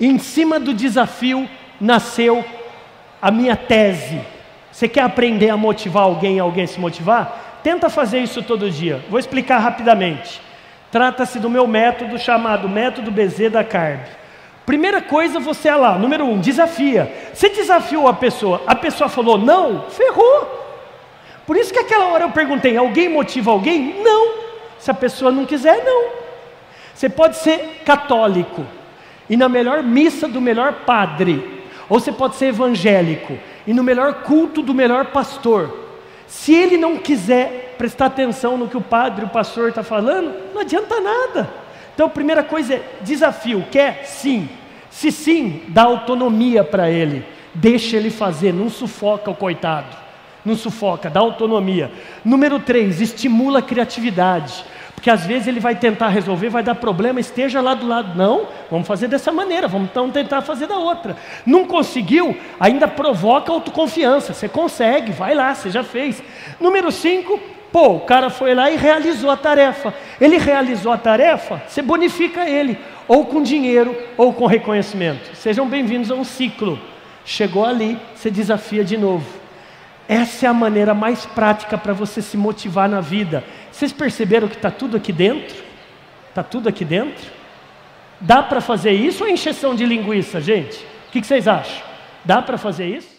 Em cima do desafio nasceu a minha tese. Você quer aprender a motivar alguém, alguém se motivar? Tenta fazer isso todo dia. Vou explicar rapidamente. Trata-se do meu método chamado método BZ da CARB. Primeira coisa, você é lá, número um, desafia. Você desafiou a pessoa, a pessoa falou não, ferrou. Por isso que aquela hora eu perguntei: alguém motiva alguém? Não. Se a pessoa não quiser, não. Você pode ser católico e na melhor missa do melhor padre, ou você pode ser evangélico e no melhor culto do melhor pastor. Se ele não quiser prestar atenção no que o padre, o pastor está falando, não adianta nada. Então a primeira coisa é desafio: quer? Sim. Se sim, dá autonomia para ele, deixa ele fazer, não sufoca o coitado não sufoca, dá autonomia. Número três, estimula a criatividade. Porque às vezes ele vai tentar resolver, vai dar problema, esteja lá do lado. Não, vamos fazer dessa maneira, vamos então tentar fazer da outra. Não conseguiu, ainda provoca autoconfiança. Você consegue, vai lá, você já fez. Número cinco, pô, o cara foi lá e realizou a tarefa. Ele realizou a tarefa, você bonifica ele, ou com dinheiro, ou com reconhecimento. Sejam bem-vindos a um ciclo. Chegou ali, você desafia de novo. Essa é a maneira mais prática para você se motivar na vida. Vocês perceberam que está tudo aqui dentro? Está tudo aqui dentro? Dá para fazer isso ou é encheção de linguiça, gente? O que, que vocês acham? Dá para fazer isso?